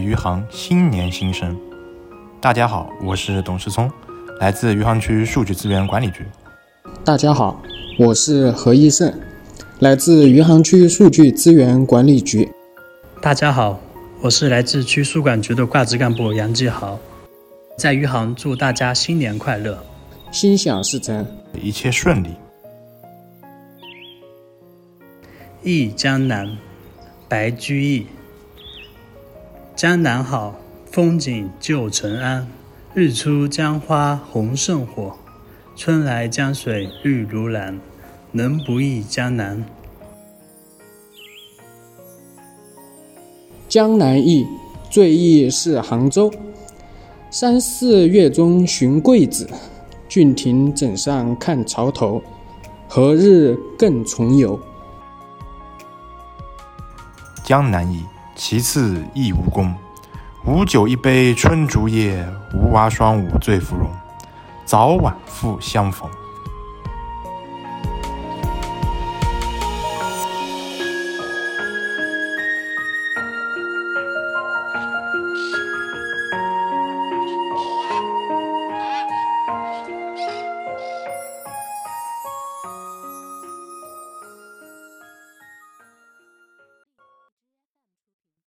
余杭新年新生。大家好，我是董世聪，来自余杭区数据资源管理局。大家好，我是何义胜，来自余杭区数据资源管理局。大家好，我是来自区数管局的挂职干部杨继豪，在余杭祝大家新年快乐，心想事成，一切顺利。忆江南，白居易。江南好，风景旧城安。日出江花红胜火，春来江水绿如蓝。能不忆江南？江南忆，最忆是杭州。三四月中寻桂子，郡亭枕上看潮头。何日更重游？江南忆，其次亦无功。吴酒一杯春竹叶，吴娃双舞醉芙蓉。早晚复相逢。